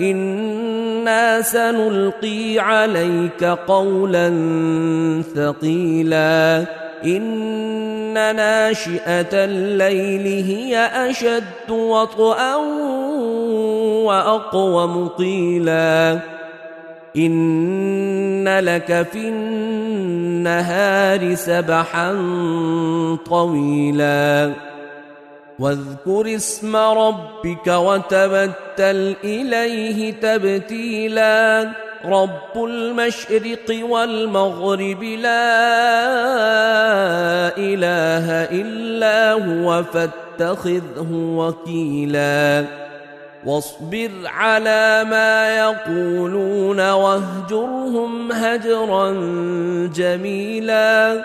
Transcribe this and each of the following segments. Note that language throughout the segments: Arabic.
أنا سنلقي عليك قولا ثقيلا ان ناشئه الليل هي اشد وطئا واقوم قيلا ان لك في النهار سبحا طويلا واذكر اسم ربك وتبتل إليه تبتيلا. رب المشرق والمغرب لا إله إلا هو فاتخذه وكيلا. واصبر على ما يقولون واهجرهم هجرا جميلا.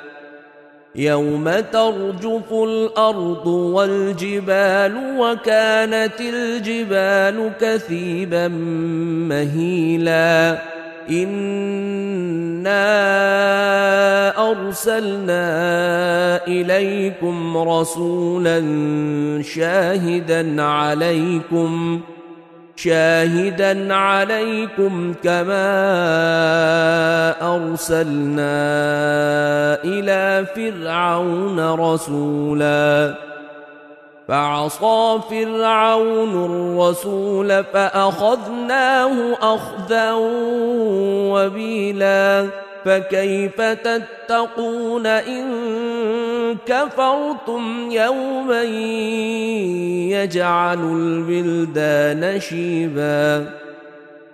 يوم ترجف الأرض والجبال وكانت الجبال كثيبا مهيلا انا ارسلنا اليكم رسولا شاهدا عليكم شاهدا عليكم كما أرسلنا إلى فرعون رسولا. فعصى فرعون الرسول فأخذناه أخذا وبيلا. فكيف تتقون إن كفرتم يوما يجعل البلدان شيبا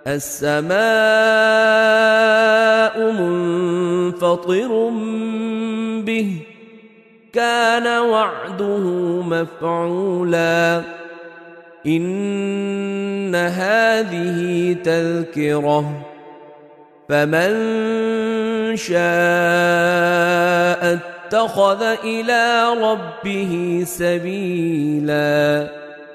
السماء منفطر به كان وعده مفعولا إن هذه تذكرة فمن شاء اتخذ إلى ربه سبيلا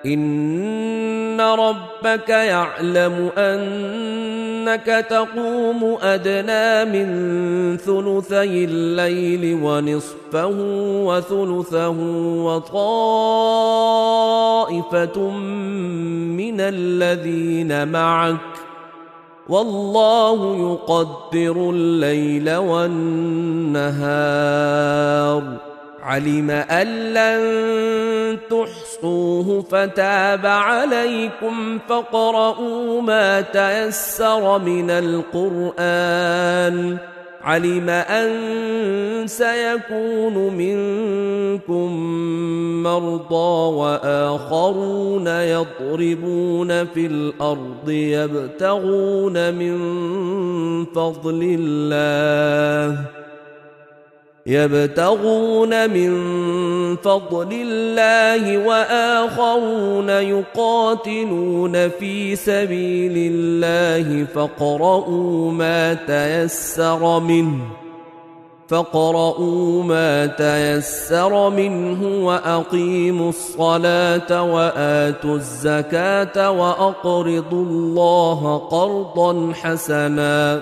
ان ربك يعلم انك تقوم ادنى من ثلثي الليل ونصفه وثلثه وطائفه من الذين معك والله يقدر الليل والنهار. علم أن لن تحصوه فتاب عليكم فاقرؤوا ما تيسر من القرآن. علم أن سيكون منكم مرضى وآخرون يضربون في الأرض يبتغون من فضل الله يبتغون من فضل الله وآخرون يقاتلون في سبيل الله فاقرؤوا ما تيسر منه فاقرؤوا ما تيسر منه وأقيموا الصلاة وآتوا الزكاة وأقرضوا الله قرضا حسنا.